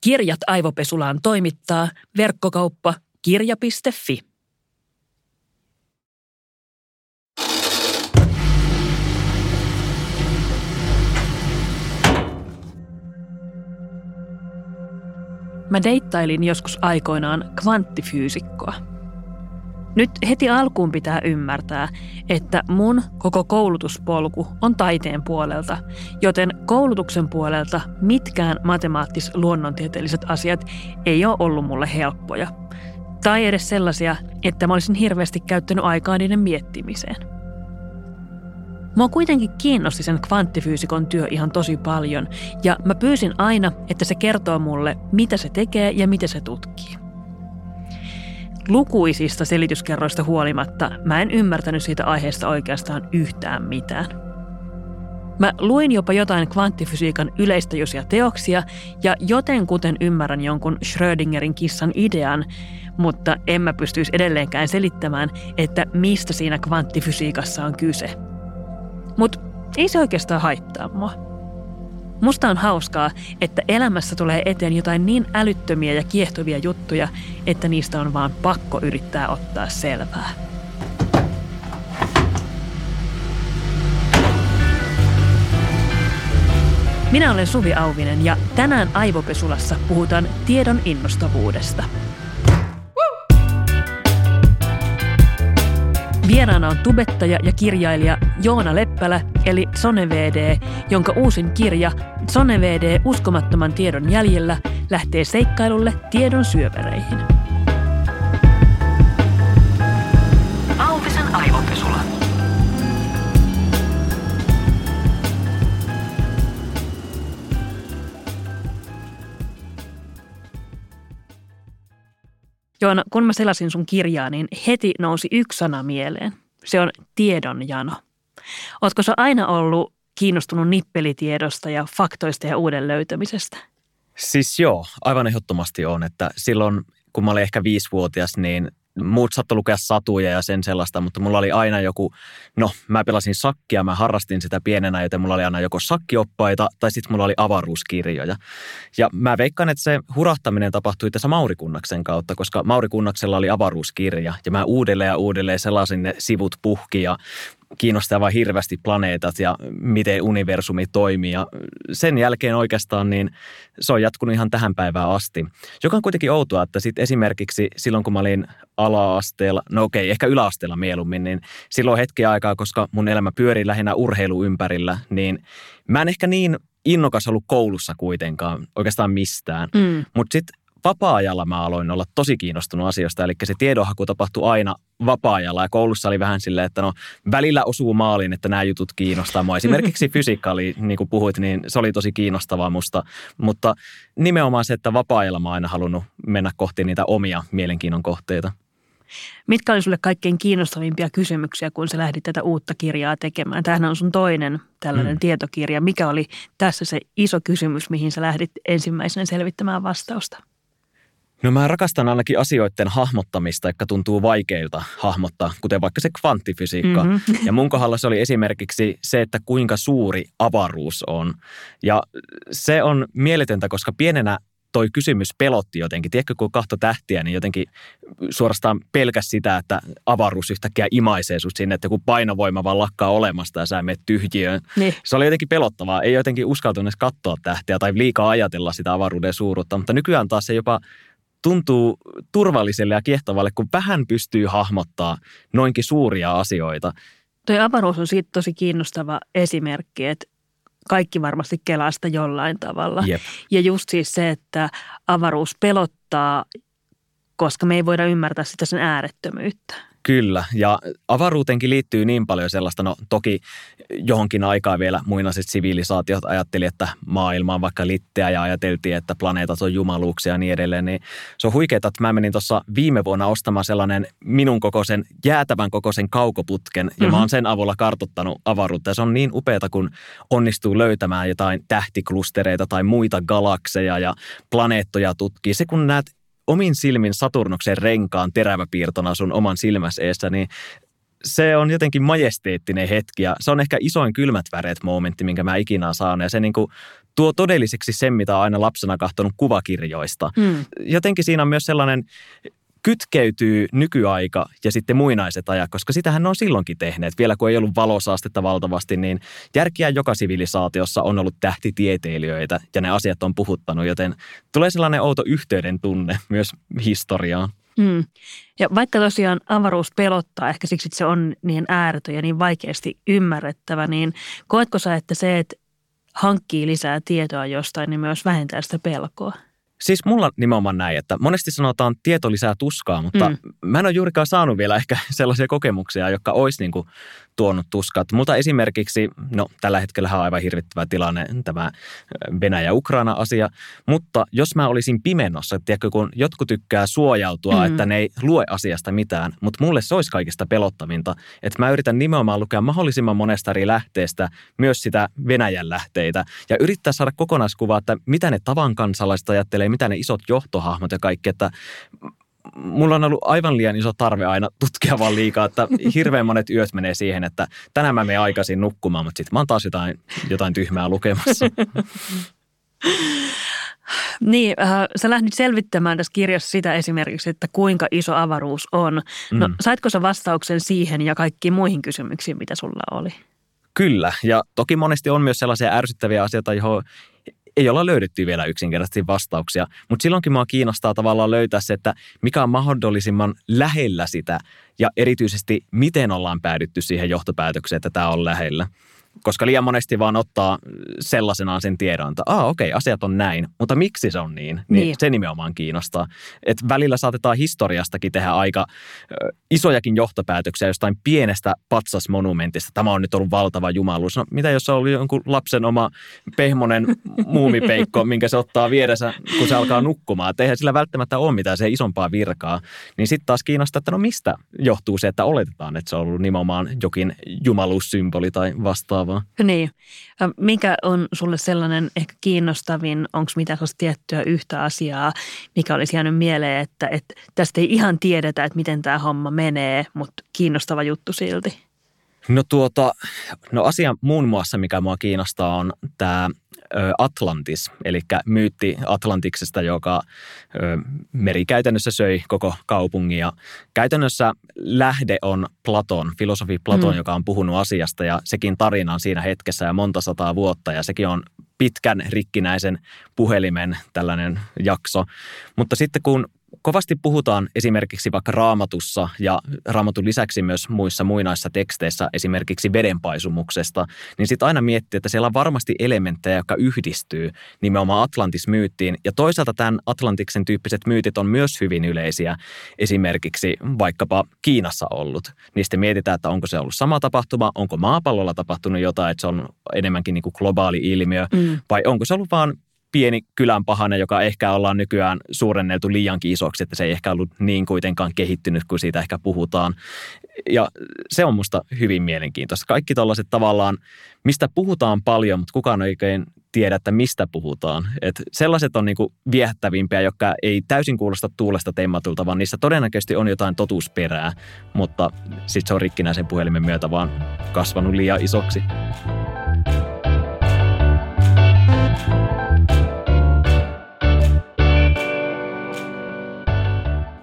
Kirjat aivopesulaan toimittaa verkkokauppa kirja.fi. Mä deittailin joskus aikoinaan kvanttifyysikkoa. Nyt heti alkuun pitää ymmärtää, että mun koko koulutuspolku on taiteen puolelta, joten koulutuksen puolelta mitkään matemaattis-luonnontieteelliset asiat ei ole ollut mulle helppoja. Tai edes sellaisia, että mä olisin hirveästi käyttänyt aikaa niiden miettimiseen. Mua kuitenkin kiinnosti sen kvanttifyysikon työ ihan tosi paljon, ja mä pyysin aina, että se kertoo mulle, mitä se tekee ja mitä se tutkii. Lukuisista selityskerroista huolimatta mä en ymmärtänyt siitä aiheesta oikeastaan yhtään mitään. Mä luin jopa jotain kvanttifysiikan yleistajuisia teoksia ja jotenkuten ymmärrän jonkun Schrödingerin kissan idean, mutta en mä pystyisi edelleenkään selittämään, että mistä siinä kvanttifysiikassa on kyse. Mutta ei se oikeastaan haittaa mua. Musta on hauskaa, että elämässä tulee eteen jotain niin älyttömiä ja kiehtovia juttuja, että niistä on vaan pakko yrittää ottaa selvää. Minä olen Suvi Auvinen ja tänään Aivopesulassa puhutaan tiedon innostavuudesta – Vieraana on tubettaja ja kirjailija Joona Leppälä eli SoneVD, jonka uusin kirja SoneVD uskomattoman tiedon jäljellä lähtee seikkailulle tiedon syövereihin. Joona, kun mä selasin sun kirjaa, niin heti nousi yksi sana mieleen. Se on tiedonjano. Oletko sä aina ollut kiinnostunut nippelitiedosta ja faktoista ja uuden löytämisestä? Siis joo, aivan ehdottomasti on, että silloin kun mä olin ehkä viisivuotias, niin muut saattoi lukea satuja ja sen sellaista, mutta mulla oli aina joku, no mä pelasin sakkia, mä harrastin sitä pienenä, joten mulla oli aina joko sakkioppaita tai sitten mulla oli avaruuskirjoja. Ja mä veikkaan, että se hurahtaminen tapahtui tässä Mauri Kunnaksen kautta, koska Mauri Kunnaksella oli avaruuskirja ja mä uudelleen ja uudelleen sellaisin ne sivut puhki ja kiinnostaa hirveästi planeetat ja miten universumi toimii. Ja sen jälkeen oikeastaan niin se on jatkunut ihan tähän päivään asti. Joka on kuitenkin outoa, että sitten esimerkiksi silloin kun mä olin ala-asteella, no okei, ehkä yläasteella mieluummin, niin silloin hetki aikaa, koska mun elämä pyörii lähinnä urheilu ympärillä, niin mä en ehkä niin innokas ollut koulussa kuitenkaan oikeastaan mistään. Mm. Mutta sitten vapaa-ajalla mä aloin olla tosi kiinnostunut asioista, eli se tiedonhaku tapahtui aina vapaa-ajalla ja koulussa oli vähän silleen, että no välillä osuu maaliin, että nämä jutut kiinnostaa mua. Esimerkiksi fysiikka oli, niin kuin puhuit, niin se oli tosi kiinnostavaa musta, mutta nimenomaan se, että vapaa-ajalla mä aina halunnut mennä kohti niitä omia mielenkiinnon kohteita. Mitkä oli sulle kaikkein kiinnostavimpia kysymyksiä, kun sä lähdit tätä uutta kirjaa tekemään? Tämähän on sun toinen tällainen hmm. tietokirja. Mikä oli tässä se iso kysymys, mihin sä lähdit ensimmäisenä selvittämään vastausta? No mä rakastan ainakin asioiden hahmottamista, jotka tuntuu vaikeilta hahmottaa, kuten vaikka se kvanttifysiikka. Mm-hmm. Ja mun kohdalla se oli esimerkiksi se, että kuinka suuri avaruus on. Ja se on mieletöntä, koska pienenä toi kysymys pelotti jotenkin. Tiedätkö, kun kahta tähtiä, niin jotenkin suorastaan pelkäs sitä, että avaruus yhtäkkiä imaisee sut sinne, että joku painovoima vaan lakkaa olemasta ja sä menet tyhjiöön. Niin. Se oli jotenkin pelottavaa. Ei jotenkin uskaltunut katsoa tähtiä tai liikaa ajatella sitä avaruuden suuruutta, mutta nykyään taas se jopa tuntuu turvalliselle ja kiehtovalle, kun vähän pystyy hahmottaa noinkin suuria asioita. Tuo avaruus on siitä tosi kiinnostava esimerkki, että kaikki varmasti kelasta jollain tavalla. Jep. Ja just siis se, että avaruus pelottaa, koska me ei voida ymmärtää sitä sen äärettömyyttä. Kyllä, ja avaruuteenkin liittyy niin paljon sellaista, no toki johonkin aikaa vielä muinaiset sivilisaatiot ajatteli, että maailma on vaikka litteä ja ajateltiin, että planeetat on jumaluuksia ja niin edelleen, niin se on huikeaa, että mä menin tuossa viime vuonna ostamaan sellainen minun kokoisen, jäätävän kokoisen kaukoputken, ja mm-hmm. mä oon sen avulla kartottanut avaruutta, ja se on niin upeata, kun onnistuu löytämään jotain tähtiklustereita tai muita galakseja ja planeettoja tutkii. Se kun näet omin silmin Saturnuksen renkaan teräväpiirtona sun oman silmäs eessä, niin se on jotenkin majesteettinen hetki ja se on ehkä isoin kylmät väreet momentti, minkä mä ikinä saan. Ja se niin kuin tuo todelliseksi sen, mitä on aina lapsena kahtonut kuvakirjoista. Mm. Jotenkin siinä on myös sellainen kytkeytyy nykyaika ja sitten muinaiset ajat, koska sitähän ne on silloinkin tehneet. Vielä kun ei ollut valosaastetta valtavasti, niin järkiä joka sivilisaatiossa on ollut tähtitieteilijöitä ja ne asiat on puhuttanut, joten tulee sellainen outo yhteyden tunne myös historiaan. Mm. Ja vaikka tosiaan avaruus pelottaa, ehkä siksi että se on niin ääretön ja niin vaikeasti ymmärrettävä, niin koetko sä, että se, että hankkii lisää tietoa jostain, niin myös vähentää sitä pelkoa? Siis mulla nimenomaan näin, että monesti sanotaan tieto lisää tuskaa, mutta mm. mä en ole juurikaan saanut vielä ehkä sellaisia kokemuksia, jotka olisi niin kuin tuonut tuskaa. Multa esimerkiksi, no tällä hetkellä on aivan hirvittävä tilanne tämä Venäjä-Ukraina-asia, mutta jos mä olisin pimennossa, tiedätkö, kun jotkut tykkää suojautua, mm. että ne ei lue asiasta mitään, mutta mulle se olisi kaikista pelottavinta, että mä yritän nimenomaan lukea mahdollisimman monesta eri lähteestä, myös sitä Venäjän lähteitä, ja yrittää saada kokonaiskuvaa, että mitä ne tavan kansalaiset ajattelee, mitä ne isot johtohahmot ja kaikki, että mulla on ollut aivan liian iso tarve aina tutkia vaan liikaa, että hirveän monet yöt menee siihen, että tänään mä menen aikaisin nukkumaan, mutta sitten mä oon taas jotain, jotain tyhmää lukemassa. Niin, äh, sä lähdit selvittämään tässä kirjassa sitä esimerkiksi, että kuinka iso avaruus on. No, mm. saitko sä vastauksen siihen ja kaikkiin muihin kysymyksiin, mitä sulla oli? Kyllä, ja toki monesti on myös sellaisia ärsyttäviä asioita, johon ei olla löydetty vielä yksinkertaisesti vastauksia, mutta silloinkin mua kiinnostaa tavallaan löytää se, että mikä on mahdollisimman lähellä sitä ja erityisesti miten ollaan päädytty siihen johtopäätökseen, että tämä on lähellä koska liian monesti vaan ottaa sellaisenaan sen tiedon, että ah, okei, okay, asiat on näin, mutta miksi se on niin, niin, niin. se nimenomaan kiinnostaa. Et välillä saatetaan historiastakin tehdä aika ö, isojakin johtopäätöksiä jostain pienestä patsasmonumentista. Tämä on nyt ollut valtava jumaluus. No mitä jos se oli jonkun lapsen oma pehmonen muumipeikko, minkä se ottaa vieressä, kun se alkaa nukkumaan. Että eihän sillä välttämättä ole mitään se isompaa virkaa. Niin sitten taas kiinnostaa, että no mistä johtuu se, että oletetaan, että se on ollut nimenomaan jokin jumaluussymboli tai vastaava vastaavaa. Niin. Mikä on sulle sellainen ehkä kiinnostavin, onko mitä sellaista tiettyä yhtä asiaa, mikä olisi jäänyt mieleen, että, että tästä ei ihan tiedetä, että miten tämä homma menee, mutta kiinnostava juttu silti? No tuota, no asia muun muassa, mikä mua kiinnostaa, on tämä Atlantis, eli myytti Atlantiksesta, joka meri käytännössä söi koko kaupungin. Ja käytännössä lähde on Platon, filosofi Platon, mm. joka on puhunut asiasta ja sekin tarina on siinä hetkessä ja monta sataa vuotta ja sekin on pitkän rikkinäisen puhelimen tällainen jakso. Mutta sitten kun kovasti puhutaan esimerkiksi vaikka raamatussa ja raamatun lisäksi myös muissa muinaissa teksteissä esimerkiksi vedenpaisumuksesta, niin sitten aina miettii, että siellä on varmasti elementtejä, jotka yhdistyy nimenomaan Atlantis-myyttiin. Ja toisaalta tämän Atlantiksen tyyppiset myytit on myös hyvin yleisiä, esimerkiksi vaikkapa Kiinassa ollut. Niistä mietitään, että onko se ollut sama tapahtuma, onko maapallolla tapahtunut jotain, että se on enemmänkin niin kuin globaali ilmiö, mm. vai onko se ollut vaan pieni kylän pahane, joka ehkä ollaan nykyään suurenneltu liiankin isoksi, että se ei ehkä ollut niin kuitenkaan kehittynyt kuin siitä ehkä puhutaan. Ja se on musta hyvin mielenkiintoista. Kaikki tällaiset tavallaan, mistä puhutaan paljon, mutta kukaan ei oikein tiedä, että mistä puhutaan. Et sellaiset on niinku viehättävimpiä, jotka ei täysin kuulosta tuulesta temmatulta, vaan niissä todennäköisesti on jotain totuusperää, mutta sitten se on rikkinäisen puhelimen myötä vaan kasvanut liian isoksi.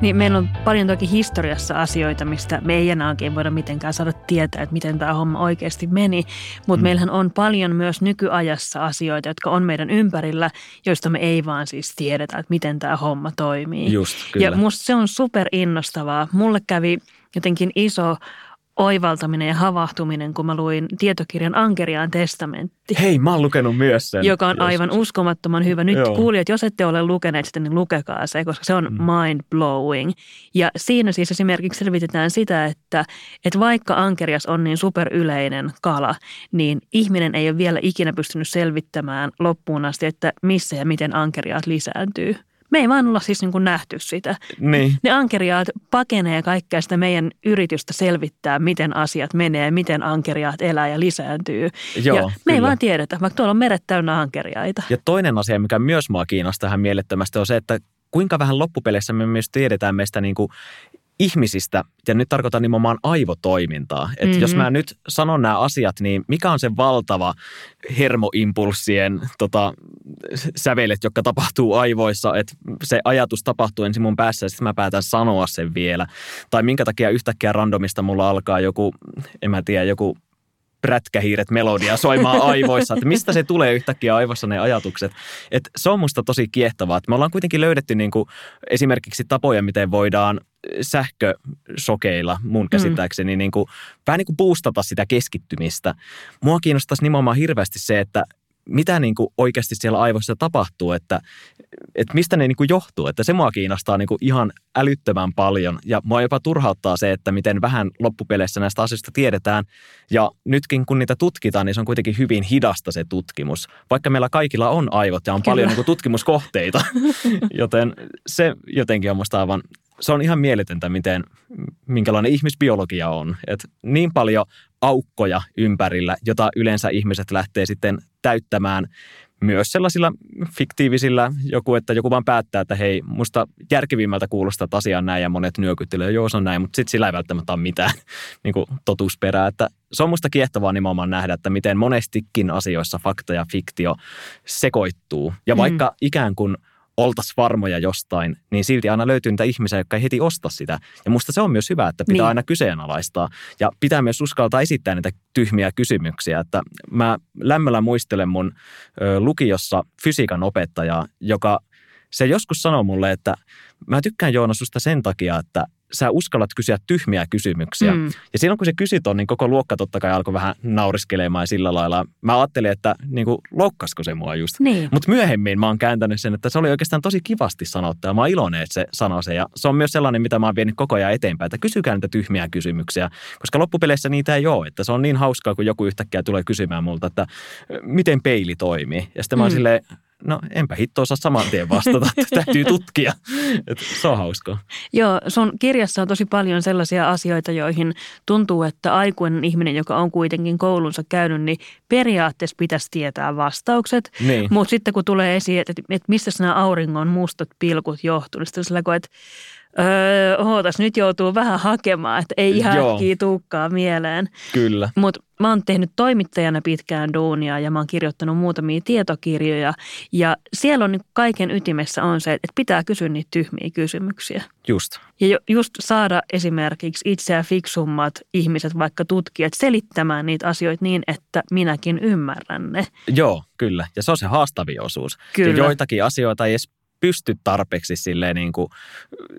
Niin meillä on paljon toki historiassa asioita, mistä me ei enää oikein voida mitenkään saada tietää, että miten tämä homma oikeasti meni. Mutta mm. meillähän on paljon myös nykyajassa asioita, jotka on meidän ympärillä, joista me ei vaan siis tiedetä, että miten tämä homma toimii. Just, kyllä. Ja musta se on super innostavaa. Mulle kävi jotenkin iso oivaltaminen ja havahtuminen, kun mä luin tietokirjan Ankeriaan testamentti. Hei, mä oon lukenut myös sen. Joka on joskus. aivan uskomattoman hyvä. Nyt Joo. kuulijat, jos ette ole lukeneet sitä, niin lukekaa se, koska se on mm. mind-blowing. Ja siinä siis esimerkiksi selvitetään sitä, että, että vaikka ankerias on niin superyleinen kala, niin ihminen ei ole vielä ikinä pystynyt selvittämään loppuun asti, että missä ja miten ankeriaat lisääntyy. Me ei vaan olla siis niin kuin nähty sitä. Niin. Ne ankeriaat pakenee kaikkea sitä meidän yritystä selvittää, miten asiat menee, miten ankeriaat elää ja lisääntyy. Joo, ja me kyllä. ei vaan tiedetä, vaikka tuolla on meret täynnä ankeriaita. Ja toinen asia, mikä myös mua kiinnostaa ihan mielettömästi, on se, että kuinka vähän loppupeleissä me myös tiedetään meistä niin kuin ihmisistä, ja nyt tarkoitan nimenomaan aivotoimintaa. Että mm-hmm. jos mä nyt sanon nämä asiat, niin mikä on se valtava hermoimpulssien tota, sävelet, jotka tapahtuu aivoissa, että se ajatus tapahtuu ensin mun päässä ja sitten mä päätän sanoa sen vielä. Tai minkä takia yhtäkkiä randomista mulla alkaa joku, en mä tiedä, joku prätkähiiret melodia soimaan aivoissa, että mistä se tulee yhtäkkiä aivoissa ne ajatukset. Et se on musta tosi kiehtovaa, että me ollaan kuitenkin löydetty niin kuin esimerkiksi tapoja, miten voidaan sähkösokeilla mun mm. käsittääkseni mm. niin kuin, vähän niin kuin boostata sitä keskittymistä. Mua kiinnostaisi nimenomaan hirveästi se, että mitä niin kuin oikeasti siellä aivoissa tapahtuu, että, että mistä ne niin kuin johtuu. Että se mua kiinnostaa niin kuin ihan älyttömän paljon ja mua jopa turhauttaa se, että miten vähän loppupeleissä näistä asioista tiedetään. Ja nytkin kun niitä tutkitaan, niin se on kuitenkin hyvin hidasta se tutkimus, vaikka meillä kaikilla on aivot ja on Kyllä. paljon niin kuin tutkimuskohteita. Joten se jotenkin on musta aivan se on ihan mieletöntä, miten, minkälainen ihmisbiologia on. Et niin paljon aukkoja ympärillä, jota yleensä ihmiset lähtee sitten täyttämään myös sellaisilla fiktiivisillä, joku, että joku vaan päättää, että hei, musta järkevimmältä kuulostaa, että asia on näin ja monet nyökyttelee, joo se on näin, mutta sitten sillä ei välttämättä ole mitään niin kuin totuusperää. Että se on musta kiehtovaa nimenomaan nähdä, että miten monestikin asioissa fakta ja fiktio sekoittuu. Ja vaikka mm. ikään kuin – oltaisiin varmoja jostain, niin silti aina löytyy niitä ihmisiä, jotka ei heti osta sitä. Ja musta se on myös hyvä, että pitää niin. aina kyseenalaistaa. Ja pitää myös uskaltaa esittää niitä tyhmiä kysymyksiä. Että mä lämmöllä muistelen mun ö, lukiossa fysiikan opettajaa, joka se joskus sanoi mulle, että mä tykkään Joona susta sen takia, että sä uskallat kysyä tyhmiä kysymyksiä. Mm. Ja silloin kun se kysyt on, niin koko luokka totta kai alkoi vähän nauriskelemaan sillä lailla. Mä ajattelin, että niin kuin, loukkasiko se mua just. Niin. Mutta myöhemmin mä oon kääntänyt sen, että se oli oikeastaan tosi kivasti sanottu ja mä oon iloinen, että se sanoi se. Ja se on myös sellainen, mitä mä oon vienyt koko ajan eteenpäin, että kysykää niitä tyhmiä kysymyksiä, koska loppupeleissä niitä ei ole. Että se on niin hauskaa, kun joku yhtäkkiä tulee kysymään multa, että miten peili toimii. Ja sitten mä oon mm. silleen, no enpä hitto osaa saman tien vastata, täytyy tutkia. Et se on hauskaa. Joo, sun kirjassa on tosi paljon sellaisia asioita, joihin tuntuu, että aikuinen ihminen, joka on kuitenkin koulunsa käynyt, niin periaatteessa pitäisi tietää vastaukset. Niin. Mutta sitten kun tulee esiin, että, että mistä nämä auringon mustat pilkut johtuu, niin sitten että öö, ootas, nyt joutuu vähän hakemaan, että ei ihan tuukkaa mieleen. Kyllä. Mutta mä oon tehnyt toimittajana pitkään duunia ja mä oon kirjoittanut muutamia tietokirjoja. Ja siellä on niin kaiken ytimessä on se, että pitää kysyä niitä tyhmiä kysymyksiä. Just. Ja just saada esimerkiksi itseä fiksummat ihmiset, vaikka tutkijat, selittämään niitä asioita niin, että minäkin ymmärrän ne. Joo, kyllä. Ja se on se haastavi osuus. Kyllä. Ja joitakin asioita ei edes pysty tarpeeksi silleen niin kuin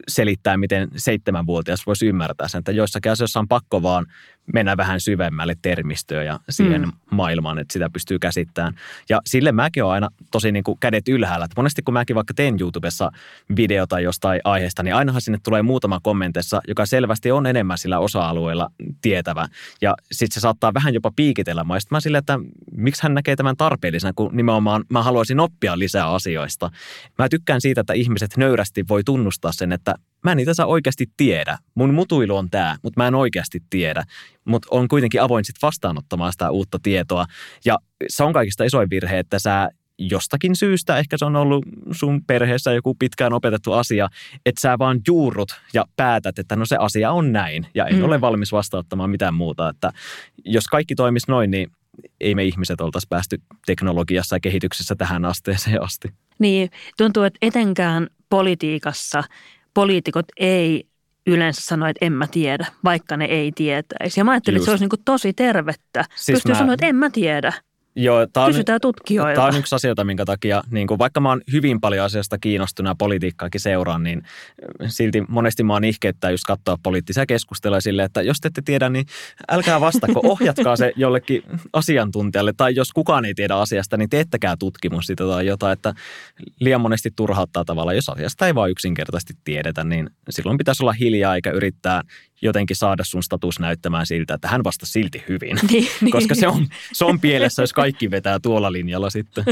selittämään, miten seitsemänvuotias voisi ymmärtää sen. Että joissakin asioissa on pakko vaan mennä vähän syvemmälle termistöön ja siihen mm. maailmaan, että sitä pystyy käsittämään. Ja sille mäkin olen aina tosi niin kuin kädet ylhäällä. Että monesti kun mäkin vaikka teen YouTubessa videota jostain aiheesta, niin ainahan sinne tulee muutama kommentissa, joka selvästi on enemmän sillä osa-alueella tietävä. Ja sitten se saattaa vähän jopa piikitellä. Mä mä sille, että miksi hän näkee tämän tarpeellisena, kun nimenomaan mä haluaisin oppia lisää asioista. Mä tykkään siitä, että ihmiset nöyrästi voi tunnustaa sen, että mä en itse oikeasti tiedä. Mun mutuilu on tämä, mutta mä en oikeasti tiedä. Mutta on kuitenkin avoin sit vastaanottamaan sitä uutta tietoa. Ja se on kaikista isoin virhe, että sä jostakin syystä, ehkä se on ollut sun perheessä joku pitkään opetettu asia, että sä vaan juurrut ja päätät, että no se asia on näin ja en mm. ole valmis vastauttamaan mitään muuta. Että jos kaikki toimisi noin, niin ei me ihmiset oltaisi päästy teknologiassa ja kehityksessä tähän asteeseen asti. Niin, tuntuu, että etenkään politiikassa poliitikot ei yleensä sano, että en mä tiedä, vaikka ne ei tietäisi. Ja mä ajattelin, Just. että se olisi niin tosi tervettä. Siis Pystyy mä... sanoa, että en mä tiedä. Joo, tää on, Kysytään tutkijoilta. Tämä on yksi asioita, minkä takia, niin kuin, vaikka mä oon hyvin paljon asiasta kiinnostunut ja politiikkaakin seuraan, niin silti monesti mä oon ihkeyttää just katsoa poliittisia keskusteluja sille, että jos te ette tiedä, niin älkää vastako, ohjatkaa se jollekin asiantuntijalle, tai jos kukaan ei tiedä asiasta, niin teettäkää tutkimus sitä tai jotain, että liian monesti turhauttaa tavalla, jos asiasta ei vaan yksinkertaisesti tiedetä, niin silloin pitäisi olla hiljaa eikä yrittää jotenkin saada sun status näyttämään siltä, että hän vastasi silti hyvin. Niin, niin, Koska se on, se on pielessä, jos kaikki vetää tuolla linjalla sitten.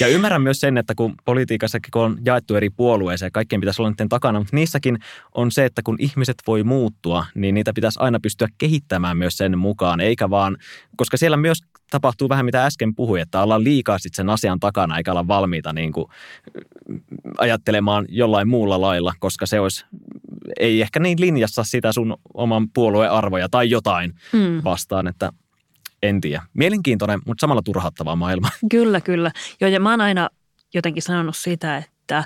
Ja ymmärrän myös sen, että kun politiikassakin kun on jaettu eri puolueeseen ja kaikkien pitäisi olla niiden takana, mutta niissäkin on se, että kun ihmiset voi muuttua, niin niitä pitäisi aina pystyä kehittämään myös sen mukaan, eikä vaan, koska siellä myös tapahtuu vähän mitä äsken puhui, että ollaan liikaa sitten sen asian takana eikä olla valmiita niin kuin ajattelemaan jollain muulla lailla, koska se olisi ei ehkä niin linjassa sitä sun oman puolueen arvoja tai jotain mm. vastaan, että en tiedä. Mielenkiintoinen, mutta samalla turhauttava maailma. Kyllä, kyllä. Joo, ja mä oon aina jotenkin sanonut sitä, että,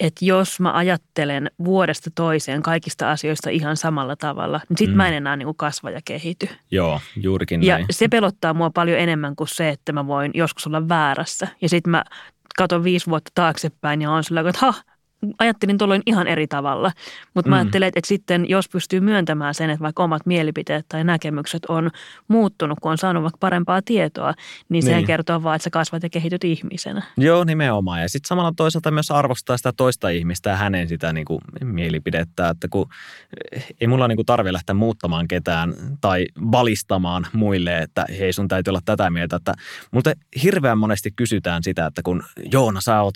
että jos mä ajattelen vuodesta toiseen kaikista asioista ihan samalla tavalla, niin sit mm. mä en enää niin kuin kasva ja kehity. Joo, juurikin ja näin. se pelottaa mua paljon enemmän kuin se, että mä voin joskus olla väärässä. Ja sitten mä katon viisi vuotta taaksepäin ja on sillä että ha, ajattelin tuolloin ihan eri tavalla. Mutta mä mm. ajattelen, että, sitten jos pystyy myöntämään sen, että vaikka omat mielipiteet tai näkemykset on muuttunut, kun on saanut vaikka parempaa tietoa, niin, niin. se kertoo vaan, että sä kasvat ja kehityt ihmisenä. Joo, nimenomaan. Ja sitten samalla toisaalta myös arvostaa sitä toista ihmistä ja hänen sitä niin kuin, mielipidettä, että kun ei mulla niin kuin tarvitse lähteä muuttamaan ketään tai valistamaan muille, että hei sun täytyy olla tätä mieltä. Että multa hirveän monesti kysytään sitä, että kun Joona, sä oot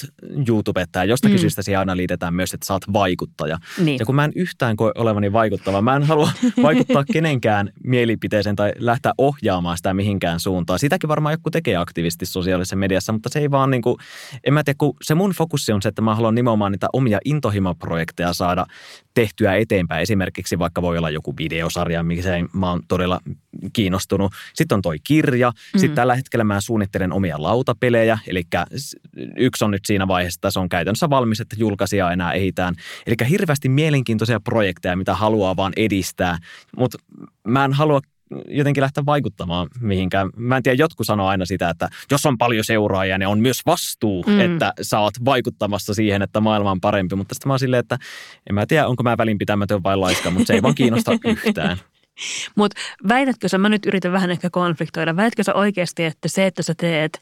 YouTubettaja, jostakin mm. syystä aina liitetään myös, että sä oot vaikuttaja. Niin. Ja kun mä en yhtään koe olevani vaikuttava, mä en halua vaikuttaa kenenkään mielipiteeseen tai lähteä ohjaamaan sitä mihinkään suuntaan. Sitäkin varmaan joku tekee aktiivisesti sosiaalisessa mediassa, mutta se ei vaan niin kuin, en mä tiedä, kun se mun fokussi on se, että mä haluan nimenomaan niitä omia intohimoprojekteja saada tehtyä eteenpäin. Esimerkiksi vaikka voi olla joku videosarja, miksei mä oon todella kiinnostunut. Sitten on toi kirja. Mm. Sitten tällä hetkellä mä suunnittelen omia lautapelejä. Eli yksi on nyt siinä vaiheessa, että se on käytännössä valmis, että julkaisija enää ehitään. Eli hirveästi mielenkiintoisia projekteja, mitä haluaa vaan edistää. Mutta mä en halua jotenkin lähteä vaikuttamaan mihinkään. Mä en tiedä, jotkut sanoo aina sitä, että jos on paljon seuraajia, niin on myös vastuu, mm. että sä oot vaikuttamassa siihen, että maailma on parempi. Mutta sitten mä oon silleen, että en mä tiedä, onko mä välinpitämätön vai laiska, mutta se ei vaan kiinnosta yhtään. Mutta väitätkö sä, mä nyt yritän vähän ehkä konfliktoida, väitätkö sä oikeasti, että se, että sä teet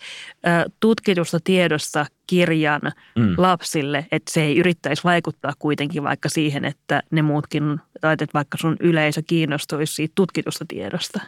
tutkitusta tiedosta kirjan mm. lapsille, että se ei yrittäisi vaikuttaa kuitenkin vaikka siihen, että ne muutkin, tai että vaikka sun yleisö kiinnostuisi siitä tutkitusta tiedosta?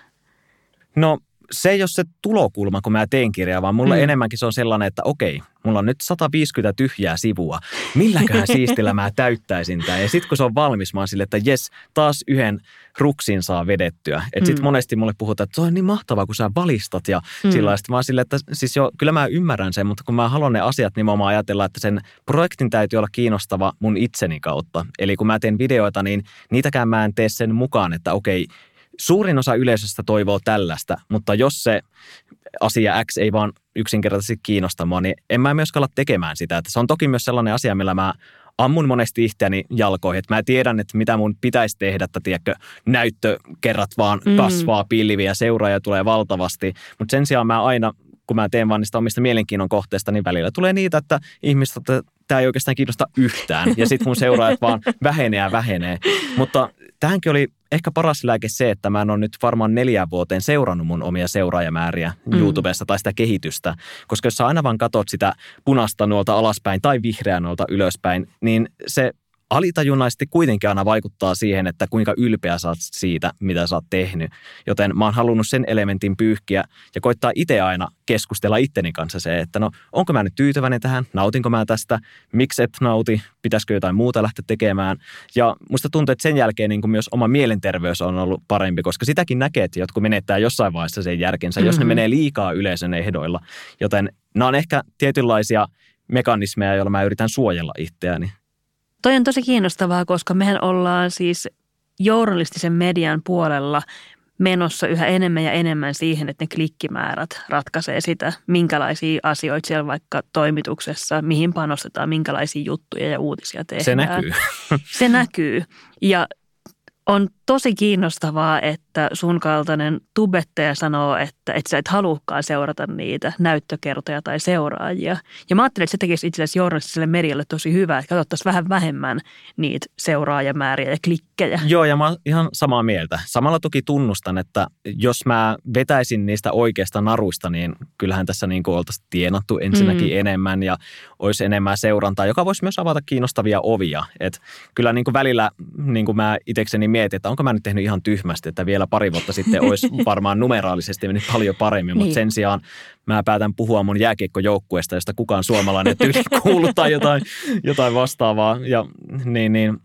No se ei ole se tulokulma, kun mä teen kirjaa, vaan mulle mm. enemmänkin se on sellainen, että okei, mulla on nyt 150 tyhjää sivua. Milläköhän siistillä mä täyttäisin tämän? Ja sitten kun se on valmis, mä oon sille, että jes, taas yhden ruksin saa vedettyä. Että mm. sitten monesti mulle puhutaan, että se on niin mahtavaa, kun sä valistat ja mm. sillä mä oon sille, että siis jo, kyllä mä ymmärrän sen, mutta kun mä haluan ne asiat nimenomaan ajatella, että sen projektin täytyy olla kiinnostava mun itseni kautta. Eli kun mä teen videoita, niin niitäkään mä en tee sen mukaan, että okei, Suurin osa yleisöstä toivoo tällaista, mutta jos se asia X ei vaan yksinkertaisesti kiinnosta mua, niin en mä myöskään olla tekemään sitä. Että se on toki myös sellainen asia, millä mä ammun monesti itseäni jalkoihin. Että mä tiedän, että mitä mun pitäisi tehdä, että tiedätkö, näyttökerrat vaan mm. kasvaa pilviä, seuraaja tulee valtavasti. Mutta sen sijaan mä aina, kun mä teen vaan niistä omista mielenkiinnon kohteista, niin välillä tulee niitä, että ihmiset, että tämä ei oikeastaan kiinnosta yhtään. Ja sitten mun seuraajat vaan vähenee ja vähenee. Mutta tähänkin oli ehkä paras lääke se, että mä en ole nyt varmaan neljään vuoteen seurannut mun omia seuraajamääriä mm. YouTubessa tai sitä kehitystä. Koska jos sä aina vaan katot sitä punasta nuolta alaspäin tai vihreää nuolta ylöspäin, niin se alitajunnaisesti kuitenkin aina vaikuttaa siihen, että kuinka ylpeä sä oot siitä, mitä sä oot tehnyt. Joten mä oon halunnut sen elementin pyyhkiä ja koittaa itse aina keskustella itteni kanssa se, että no onko mä nyt tyytyväinen tähän, nautinko mä tästä, miksi et nauti, pitäisikö jotain muuta lähteä tekemään. Ja musta tuntuu, että sen jälkeen niin kuin myös oma mielenterveys on ollut parempi, koska sitäkin näkee, että jotkut menettää jossain vaiheessa sen järkensä, mm-hmm. jos ne mm-hmm. menee liikaa yleisön ehdoilla. Joten nämä on ehkä tietynlaisia mekanismeja, joilla mä yritän suojella itseäni. Toi on tosi kiinnostavaa, koska mehän ollaan siis journalistisen median puolella menossa yhä enemmän ja enemmän siihen, että ne klikkimäärät ratkaisee sitä, minkälaisia asioita siellä vaikka toimituksessa, mihin panostetaan, minkälaisia juttuja ja uutisia tehdään. Se näkyy. Se näkyy. Ja on tosi kiinnostavaa, että sun kaltainen tubettaja sanoo, että, että sä et halukkaan seurata niitä näyttökertoja tai seuraajia. Ja mä ajattelin, että se tekisi itse asiassa journalistiselle medialle tosi hyvää, että katsottaisiin vähän vähemmän niitä seuraajamääriä ja klikkejä. Joo, ja mä oon ihan samaa mieltä. Samalla toki tunnustan, että jos mä vetäisin niistä oikeista naruista, niin kyllähän tässä niin oltaisiin tienattu ensinnäkin mm. enemmän ja olisi enemmän seurantaa, joka voisi myös avata kiinnostavia ovia. Et kyllä niin kuin välillä niin kuin mä itsekseni mietin, että onko mä nyt tehnyt ihan tyhmästi, että vielä pari vuotta sitten olisi varmaan numeraalisesti mennyt paljon paremmin, niin. mutta sen sijaan mä päätän puhua mun jääkiekkojoukkueesta, josta kukaan suomalainen tyyli kuuluu tai jotain, jotain vastaavaa. Ja, niin, niin,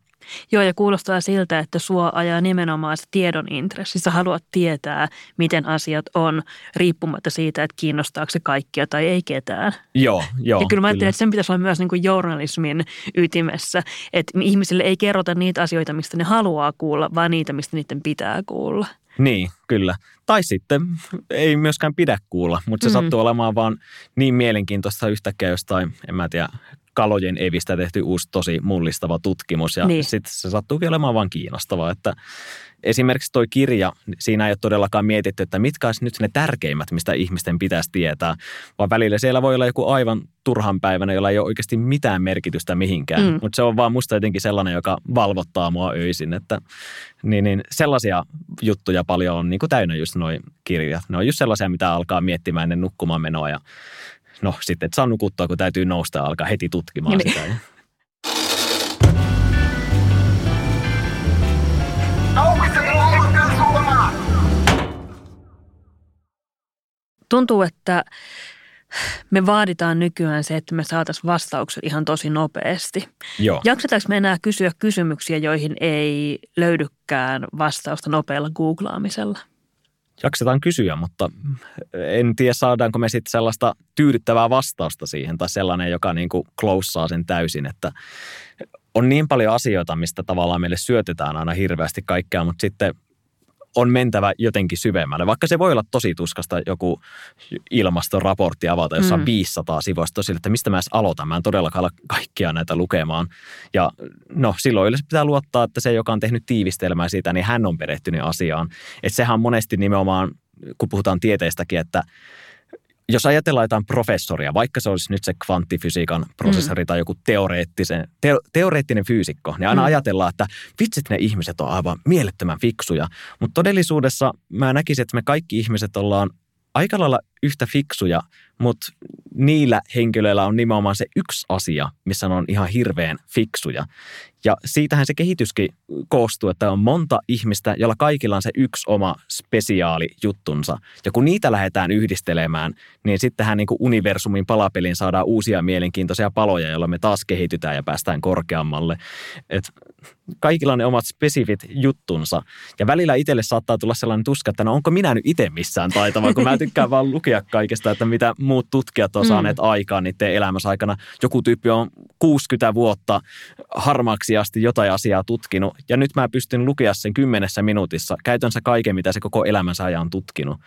Joo, ja kuulostaa siltä, että sua ajaa nimenomaan se tiedon intressi. Sä haluat tietää, miten asiat on, riippumatta siitä, että kiinnostaako se kaikkia tai ei ketään. Joo, joo. Ja kyllä mä ajattelen, että sen pitäisi olla myös niin kuin journalismin ytimessä, että ihmisille ei kerrota niitä asioita, mistä ne haluaa kuulla, vaan niitä, mistä niiden pitää kuulla. Niin, kyllä. Tai sitten ei myöskään pidä kuulla, mutta se mm. sattuu olemaan vaan niin mielenkiintoista yhtäkkiä jostain, en mä tiedä, kalojen evistä tehty uusi tosi mullistava tutkimus ja niin. sitten se sattuukin olemaan vaan kiinnostavaa, että esimerkiksi toi kirja, siinä ei ole todellakaan mietitty, että mitkä olisi nyt ne tärkeimmät, mistä ihmisten pitäisi tietää, vaan välillä siellä voi olla joku aivan turhan päivänä, jolla ei ole oikeasti mitään merkitystä mihinkään, mm. mutta se on vaan musta jotenkin sellainen, joka valvottaa mua öisin, että niin, niin sellaisia juttuja paljon on niin kuin täynnä just noin kirjat. Ne on just sellaisia, mitä alkaa miettimään ennen nukkumaan menoa ja no sitten et saa nukuttua, kun täytyy nousta ja alkaa heti tutkimaan niin. sitä. Tuntuu, että me vaaditaan nykyään se, että me saataisiin vastaukset ihan tosi nopeasti. Joo. Jaksetaanko me enää kysyä kysymyksiä, joihin ei löydykään vastausta nopealla googlaamisella? Jaksetaan kysyä, mutta en tiedä saadaanko me sitten sellaista tyydyttävää vastausta siihen tai sellainen, joka niin kuin kloussaa sen täysin, että on niin paljon asioita, mistä tavallaan meille syötetään aina hirveästi kaikkea, mutta sitten on mentävä jotenkin syvemmälle. Vaikka se voi olla tosi tuskasta joku ilmastoraportti avata, jossa mm. on 500 sivuista tosi, että mistä mä edes aloitan. Mä en todellakaan ala kaikkia näitä lukemaan. Ja no silloin yleensä pitää luottaa, että se, joka on tehnyt tiivistelmää siitä, niin hän on perehtynyt asiaan. Että sehän on monesti nimenomaan, kun puhutaan tieteistäkin, että jos ajatellaan jotain professoria, vaikka se olisi nyt se kvanttifysiikan professori mm. tai joku teoreettisen, te, teoreettinen fyysikko, niin aina mm. ajatellaan, että vitsit ne ihmiset on aivan mielettömän fiksuja. Mutta todellisuudessa mä näkisin, että me kaikki ihmiset ollaan aika lailla yhtä fiksuja, mutta niillä henkilöillä on nimenomaan se yksi asia, missä on ihan hirveän fiksuja. Ja siitähän se kehityskin koostuu, että on monta ihmistä, jolla kaikilla on se yksi oma spesiaali juttunsa. Ja kun niitä lähdetään yhdistelemään, niin sittenhän niin kuin universumin palapelin saadaan uusia mielenkiintoisia paloja, joilla me taas kehitytään ja päästään korkeammalle. Et kaikilla on ne omat spesifit juttunsa. Ja välillä itselle saattaa tulla sellainen tuska, että no onko minä nyt itse missään taitava, kun mä tykkään vaan lukea kaikesta, että mitä muut tutkijat on saaneet mm. aikaan niiden elämässä aikana. Joku tyyppi on 60 vuotta harmaaksi asti jotain asiaa tutkinut, ja nyt mä pystyn lukea sen kymmenessä minuutissa, käytännössä kaiken, mitä se koko elämänsä ajan on tutkinut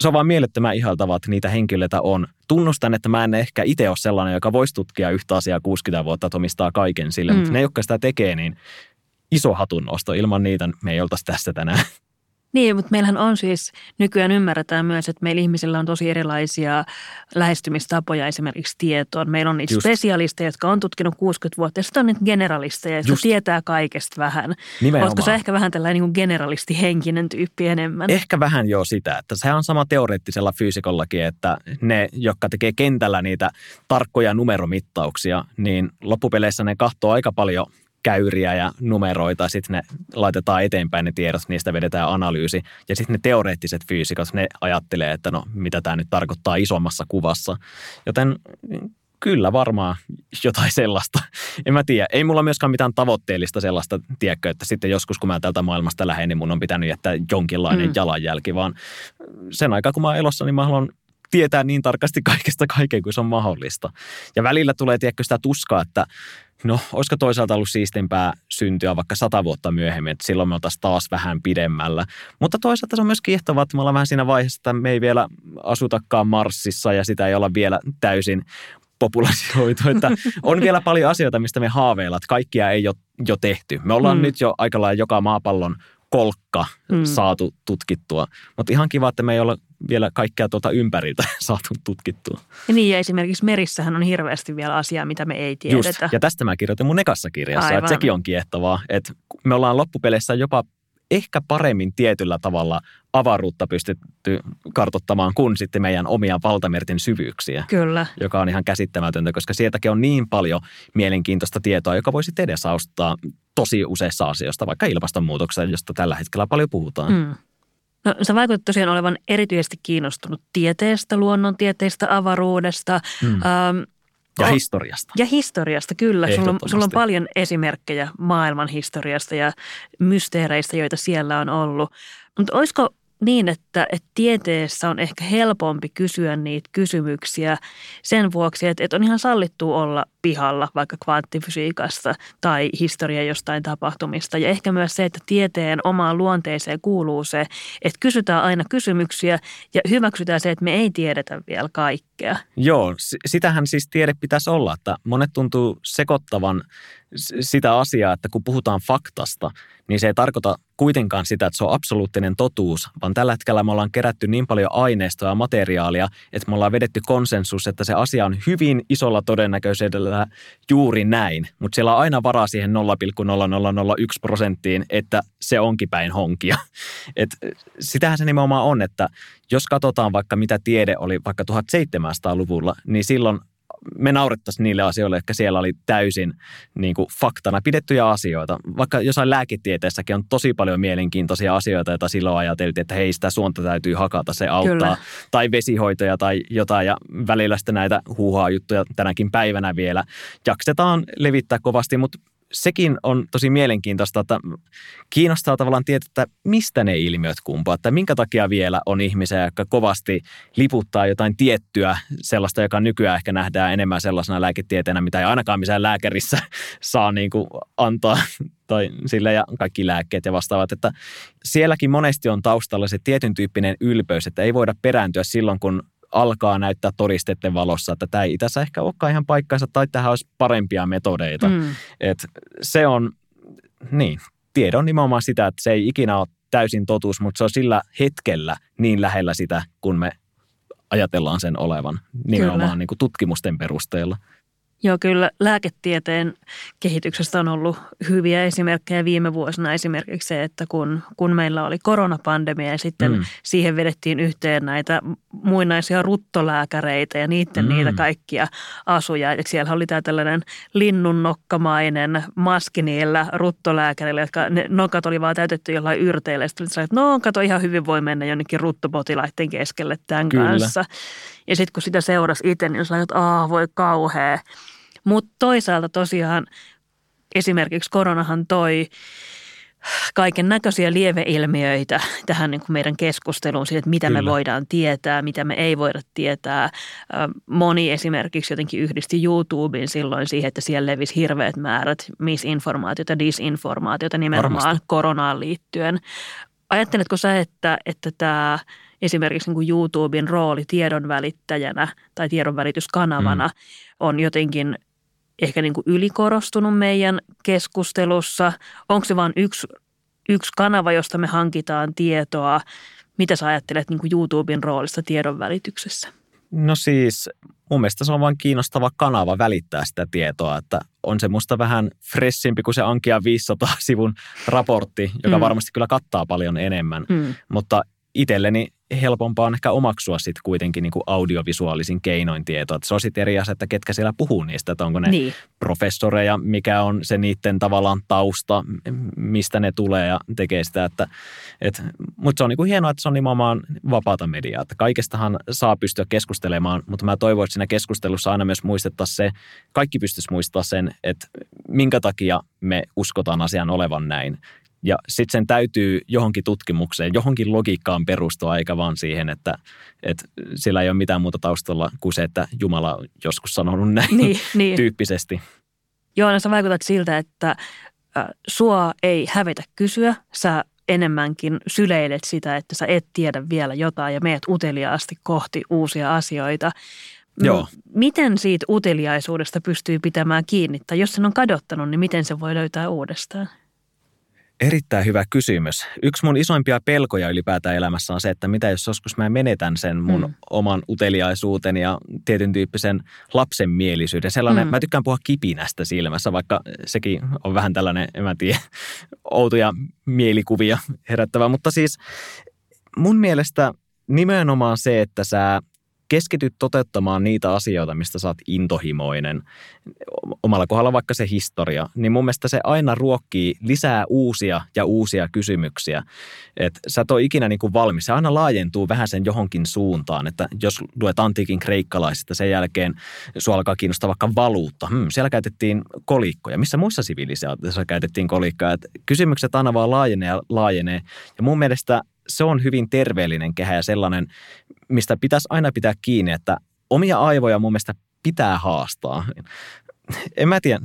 se on vaan mielettömän ihaltavaa, että niitä henkilöitä on. Tunnustan, että mä en ehkä itse ole sellainen, joka voisi tutkia yhtä asiaa 60 vuotta, että omistaa kaiken sille, mm. mutta ne, jotka sitä tekee, niin iso hatunnosto. Ilman niitä me ei oltaisi tässä tänään. Niin, mutta meillähän on siis, nykyään ymmärretään myös, että meillä ihmisillä on tosi erilaisia lähestymistapoja esimerkiksi tietoon. Meillä on niitä Just. spesialisteja, jotka on tutkinut 60 vuotta ja sitten on niitä generalisteja, jotka Just. tietää kaikesta vähän. Nimenomaan. Oletko sä ehkä vähän tällainen niin generalistihenkinen tyyppi enemmän? Ehkä vähän jo sitä, että se on sama teoreettisella fyysikollakin, että ne, jotka tekee kentällä niitä tarkkoja numeromittauksia, niin loppupeleissä ne kahtoo aika paljon – käyriä ja numeroita, sitten ne laitetaan eteenpäin ne tiedot, niistä vedetään analyysi. Ja sitten ne teoreettiset fyysikot, ne ajattelee, että no mitä tämä nyt tarkoittaa isommassa kuvassa. Joten kyllä varmaan jotain sellaista. En mä tiedä. Ei mulla myöskään mitään tavoitteellista sellaista, tiedätkö, että sitten joskus kun mä tältä maailmasta lähden, niin mun on pitänyt jättää jonkinlainen mm. jalanjälki, vaan sen aikaa kun mä oon elossa, niin mä haluan tietää niin tarkasti kaikesta kaiken kuin se on mahdollista. Ja välillä tulee, tiedätkö, sitä tuskaa, että no, olisiko toisaalta ollut siistimpää syntyä vaikka sata vuotta myöhemmin, että silloin me oltaisiin taas vähän pidemmällä. Mutta toisaalta se on myös kiehtovaa, että me ollaan vähän siinä vaiheessa, että me ei vielä asutakaan Marsissa ja sitä ei olla vielä täysin populaatioitu, että on vielä paljon asioita, mistä me haaveilla, että kaikkia ei ole jo tehty. Me ollaan mm. nyt jo aika lailla joka maapallon kolkka mm. saatu tutkittua. Mutta ihan kiva, että me ei olla vielä kaikkea tuota ympäriltä saatu tutkittua. Ja niin, ja esimerkiksi merissähän on hirveästi vielä asiaa, mitä me ei tiedetä. Just, ja tästä mä kirjoitin mun ekassa kirjassa, Aivan. että sekin on kiehtovaa, että me ollaan loppupeleissä jopa ehkä paremmin tietyllä tavalla avaruutta pystytty kartottamaan kuin sitten meidän omia valtamerten syvyyksiä. Kyllä. Joka on ihan käsittämätöntä, koska sieltäkin on niin paljon mielenkiintoista tietoa, joka voisi edesauttaa tosi useissa asioista, vaikka ilmastonmuutoksesta, josta tällä hetkellä paljon puhutaan. Mm. No, sä vaikutat tosiaan olevan erityisesti kiinnostunut tieteestä, luonnontieteistä, avaruudesta. Mm. Ähm, Ja historiasta. Ja historiasta, kyllä. Sulla on, sulla on paljon esimerkkejä maailman historiasta ja mysteereistä, joita siellä on ollut. Mutta olisiko niin, että, että tieteessä on ehkä helpompi kysyä niitä kysymyksiä sen vuoksi, että, että on ihan sallittu olla pihalla vaikka kvanttifysiikasta tai historia jostain tapahtumista. Ja ehkä myös se, että tieteen omaan luonteeseen kuuluu se, että kysytään aina kysymyksiä ja hyväksytään se, että me ei tiedetä vielä kaikkea. Joo, sitähän siis tiede pitäisi olla, että monet tuntuu sekoittavan sitä asiaa, että kun puhutaan faktasta, niin se ei tarkoita kuitenkaan sitä, että se on absoluuttinen totuus, vaan tällä hetkellä me ollaan kerätty niin paljon aineistoa ja materiaalia, että me ollaan vedetty konsensus, että se asia on hyvin isolla todennäköisyydellä juuri näin, mutta siellä on aina varaa siihen 0,0001 prosenttiin, että se onkin päin honkia. Et sitähän se nimenomaan on, että jos katsotaan vaikka mitä tiede oli vaikka 1700-luvulla, niin silloin me naurettaisiin niille asioille, jotka siellä oli täysin niin kuin faktana pidettyjä asioita. Vaikka jossain lääketieteessäkin on tosi paljon mielenkiintoisia asioita, joita silloin ajateltiin, että hei, sitä suonta täytyy hakata, se auttaa. Kyllä. Tai vesihoitoja tai jotain, ja välillä sitten näitä huuhaa juttuja tänäkin päivänä vielä jaksetaan levittää kovasti, mutta sekin on tosi mielenkiintoista, että kiinnostaa tavallaan tietää, että mistä ne ilmiöt kumpaa, että minkä takia vielä on ihmisiä, jotka kovasti liputtaa jotain tiettyä sellaista, joka nykyään ehkä nähdään enemmän sellaisena lääketieteenä, mitä ei ainakaan missään lääkärissä saa niin kuin antaa tai sille ja kaikki lääkkeet ja vastaavat, että sielläkin monesti on taustalla se tietyn tyyppinen ylpeys, että ei voida perääntyä silloin, kun alkaa näyttää todisteiden valossa, että tämä ei itässä ehkä olekaan ihan paikkansa tai tähän olisi parempia metodeita. Mm. Et se on, niin, tiedon nimenomaan sitä, että se ei ikinä ole täysin totuus, mutta se on sillä hetkellä niin lähellä sitä, kun me ajatellaan sen olevan nimenomaan niin kuin tutkimusten perusteella. Joo, kyllä lääketieteen kehityksestä on ollut hyviä esimerkkejä viime vuosina. Esimerkiksi se, että kun, kun meillä oli koronapandemia ja sitten mm. siihen vedettiin yhteen näitä muinaisia ruttolääkäreitä ja niiden mm. niitä kaikkia asuja. Ja siellä oli tämä tällainen linnunnokkamainen maski niillä ruttolääkäreillä, jotka ne nokat oli vaan täytetty jollain yrteillä. Sitten että no kato ihan hyvin voi mennä jonnekin ruttopotilaiden keskelle tämän kyllä. kanssa. Ja sitten kun sitä seurasi itse, niin sanoin, että aah voi kauhea. Mutta toisaalta tosiaan esimerkiksi koronahan toi kaiken näköisiä lieveilmiöitä tähän niin kuin meidän keskusteluun siitä, että mitä Kyllä. me voidaan tietää, mitä me ei voida tietää. Moni esimerkiksi jotenkin yhdisti YouTubeen silloin siihen, että siellä levisi hirveät määrät misinformaatiota, disinformaatiota nimenomaan Varmasti. koronaan liittyen. Ajatteletko sä, että, että tämä esimerkiksi niin kuin YouTuben rooli tiedon välittäjänä tai tiedonvälityskanavana mm. on jotenkin ehkä niin kuin ylikorostunut meidän keskustelussa? Onko se vain yksi, yksi kanava, josta me hankitaan tietoa? Mitä sä ajattelet niin kuin YouTuben roolista tiedon välityksessä? No siis mun mielestä se on vain kiinnostava kanava välittää sitä tietoa, että on se musta vähän fressimpi kuin se Ankia 500 sivun raportti, joka mm. varmasti kyllä kattaa paljon enemmän, mm. mutta itselleni helpompaa on ehkä omaksua sitten kuitenkin niin kuin audiovisuaalisin keinoin tietoa. Se on sitten eri asia, että ketkä siellä puhuu niistä, että onko ne niin. professoreja, mikä on se niiden tavallaan tausta, mistä ne tulee ja tekee sitä. Että, et, mutta se on niin kuin hienoa, että se on nimenomaan vapaata mediaa. Että kaikestahan saa pystyä keskustelemaan, mutta mä toivon, että siinä keskustelussa aina myös muistettaisiin se, kaikki pystyisi muistaa sen, että minkä takia me uskotaan asian olevan näin. Ja sitten sen täytyy johonkin tutkimukseen, johonkin logiikkaan perustua, eikä vaan siihen, että, että sillä ei ole mitään muuta taustalla kuin se, että Jumala on joskus sanonut näin niin, niin. tyyppisesti. Joo, sä vaikutat siltä, että sua ei hävetä kysyä. Sä enemmänkin syleilet sitä, että sä et tiedä vielä jotain ja meet uteliaasti kohti uusia asioita. Joo. Miten siitä uteliaisuudesta pystyy pitämään kiinni? Tai jos sen on kadottanut, niin miten se voi löytää uudestaan? Erittäin hyvä kysymys. Yksi mun isoimpia pelkoja ylipäätään elämässä on se, että mitä jos joskus mä menetän sen mun mm. oman uteliaisuuden ja tietyn tyyppisen lapsenmielisyyden. Sellainen, mm. mä tykkään puhua kipinästä silmässä, vaikka sekin on vähän tällainen, en mä tiedä, outoja mielikuvia herättävä. Mutta siis mun mielestä nimenomaan se, että sä keskityt toteuttamaan niitä asioita, mistä oot intohimoinen, omalla kohdalla vaikka se historia, niin mun mielestä se aina ruokkii lisää uusia ja uusia kysymyksiä. Että sä et ole ikinä niin kuin valmis. Se aina laajentuu vähän sen johonkin suuntaan, että jos luet antiikin kreikkalaisista, sen jälkeen sua alkaa kiinnostaa vaikka valuutta. Hmm, siellä käytettiin kolikkoja. Missä muissa sivilisaatioissa käytettiin kolikkoja? Et kysymykset aina vaan laajenee ja laajenee. Ja mun mielestä se on hyvin terveellinen kehä ja sellainen, mistä pitäisi aina pitää kiinni, että omia aivoja mun mielestä pitää haastaa. En mä tiedä,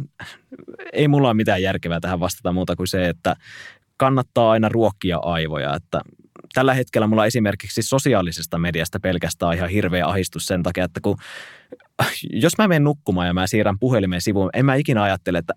ei mulla ole mitään järkevää tähän vastata muuta kuin se, että kannattaa aina ruokkia aivoja, että tällä hetkellä mulla esimerkiksi sosiaalisesta mediasta pelkästään ihan hirveä ahistus sen takia, että kun jos mä menen nukkumaan ja mä siirrän puhelimen sivuun, en mä ikinä ajattele, että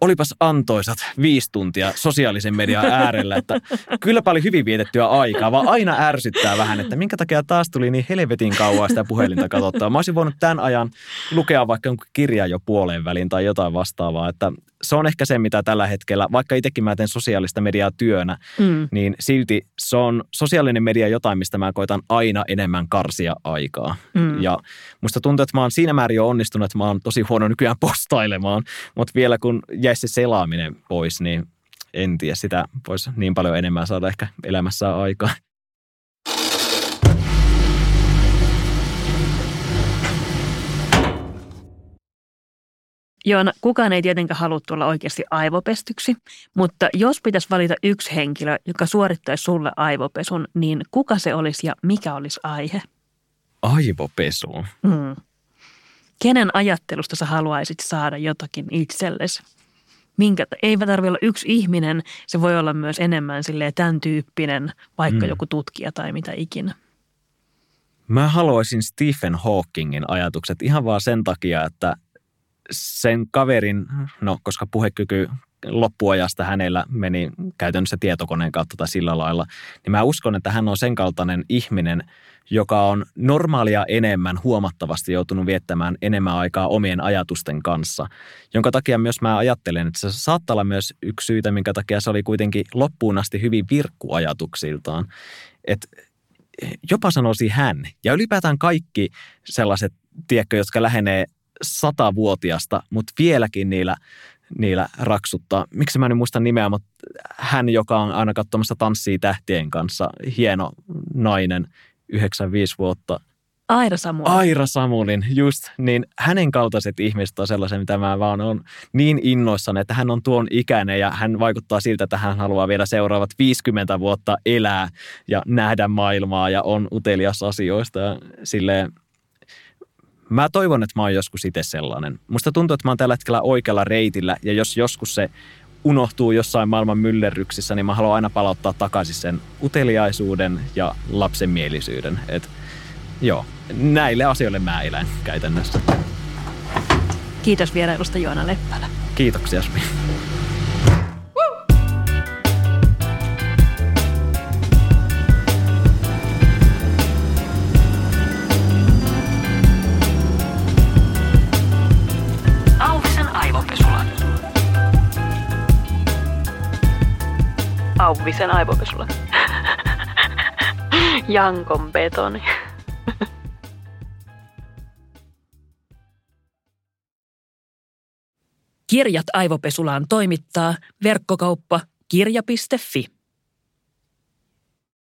olipas antoisat viisi tuntia sosiaalisen median äärellä, että kylläpä oli hyvin vietettyä aikaa, vaan aina ärsyttää vähän, että minkä takia taas tuli niin helvetin kauan sitä puhelinta katsottua. Mä olisin voinut tämän ajan lukea vaikka jonkun kirjan jo puoleen väliin tai jotain vastaavaa, että se on ehkä se, mitä tällä hetkellä, vaikka itsekin mä teen sosiaalista mediaa työnä, mm. niin silti se on sosiaalinen media jotain, mistä mä koitan aina enemmän karsia aikaa. Mm. Ja musta tuntuu, että mä oon siinä määrin jo onnistunut, että mä oon tosi huono nykyään postailemaan, mutta vielä kun jäisi se selaaminen pois, niin en tiedä, sitä voisi niin paljon enemmän saada ehkä elämässä aikaa. Joona, kukaan ei tietenkään halua tulla oikeasti aivopestyksi, mutta jos pitäisi valita yksi henkilö, joka suorittaisi sulle aivopesun, niin kuka se olisi ja mikä olisi aihe? Aivopesu? Mm. Kenen ajattelusta sä haluaisit saada jotakin itsellesi? Minkä, ei tarvitse olla yksi ihminen, se voi olla myös enemmän silleen tämän tyyppinen, vaikka mm. joku tutkija tai mitä ikinä. Mä haluaisin Stephen Hawkingin ajatukset ihan vaan sen takia, että sen kaverin, no koska puhekyky loppuajasta hänellä meni käytännössä tietokoneen kautta tai sillä lailla, niin mä uskon, että hän on sen kaltainen ihminen, joka on normaalia enemmän huomattavasti joutunut viettämään enemmän aikaa omien ajatusten kanssa, jonka takia myös mä ajattelen, että se saattaa olla myös yksi syytä, minkä takia se oli kuitenkin loppuun asti hyvin virkkuajatuksiltaan. Että jopa sanoisi hän, ja ylipäätään kaikki sellaiset, tiedätkö, jotka lähenee satavuotiasta, mutta vieläkin niillä, niillä raksuttaa. Miksi mä en muista nimeä, mutta hän, joka on aina katsomassa Tanssii tähtien kanssa, hieno nainen, 95 vuotta. Aira Samulin. Aira Samulin, just. Niin hänen kaltaiset ihmiset on sellaisia, mitä mä vaan on niin innoissaan, että hän on tuon ikäinen ja hän vaikuttaa siltä, että hän haluaa vielä seuraavat 50 vuotta elää ja nähdä maailmaa ja on utelias asioista. Ja silleen, Mä toivon, että mä oon joskus itse sellainen. Musta tuntuu, että mä oon tällä hetkellä oikealla reitillä ja jos joskus se unohtuu jossain maailman myllerryksissä, niin mä haluan aina palauttaa takaisin sen uteliaisuuden ja lapsenmielisyyden. Et, joo, näille asioille mä elän käytännössä. Kiitos vierailusta Joona Leppälä. Kiitoksia Smi. Auvisen aivopesulla. Jankon betoni. Kirjat aivopesulaan toimittaa verkkokauppa kirja.fi.